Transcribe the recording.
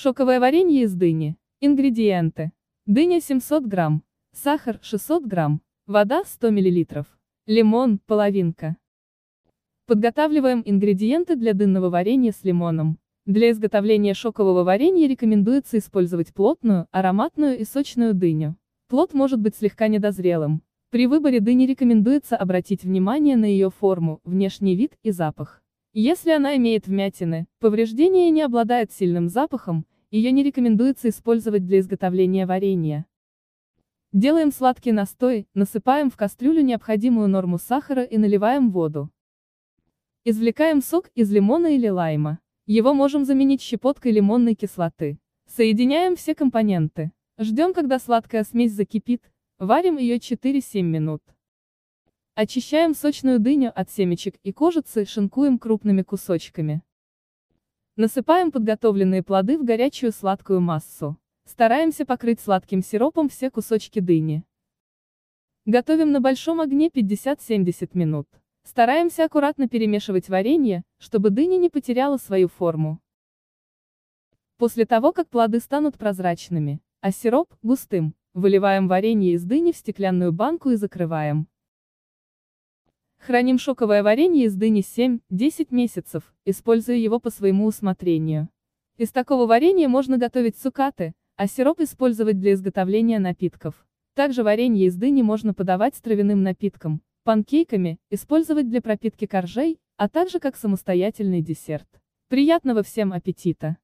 Шоковое варенье из дыни. Ингредиенты. Дыня 700 грамм. Сахар 600 грамм. Вода 100 миллилитров. Лимон – половинка. Подготавливаем ингредиенты для дынного варенья с лимоном. Для изготовления шокового варенья рекомендуется использовать плотную, ароматную и сочную дыню. Плод может быть слегка недозрелым. При выборе дыни рекомендуется обратить внимание на ее форму, внешний вид и запах. Если она имеет вмятины, повреждение не обладает сильным запахом, ее не рекомендуется использовать для изготовления варенья. Делаем сладкий настой, насыпаем в кастрюлю необходимую норму сахара и наливаем воду. Извлекаем сок из лимона или лайма. Его можем заменить щепоткой лимонной кислоты. Соединяем все компоненты. Ждем, когда сладкая смесь закипит, варим ее 4-7 минут. Очищаем сочную дыню от семечек и кожицы, шинкуем крупными кусочками. Насыпаем подготовленные плоды в горячую сладкую массу. Стараемся покрыть сладким сиропом все кусочки дыни. Готовим на большом огне 50-70 минут. Стараемся аккуратно перемешивать варенье, чтобы дыня не потеряла свою форму. После того, как плоды станут прозрачными, а сироп – густым, выливаем варенье из дыни в стеклянную банку и закрываем. Храним шоковое варенье из дыни 7-10 месяцев, используя его по своему усмотрению. Из такого варенья можно готовить цукаты, а сироп использовать для изготовления напитков. Также варенье из дыни можно подавать с травяным напитком, панкейками, использовать для пропитки коржей, а также как самостоятельный десерт. Приятного всем аппетита!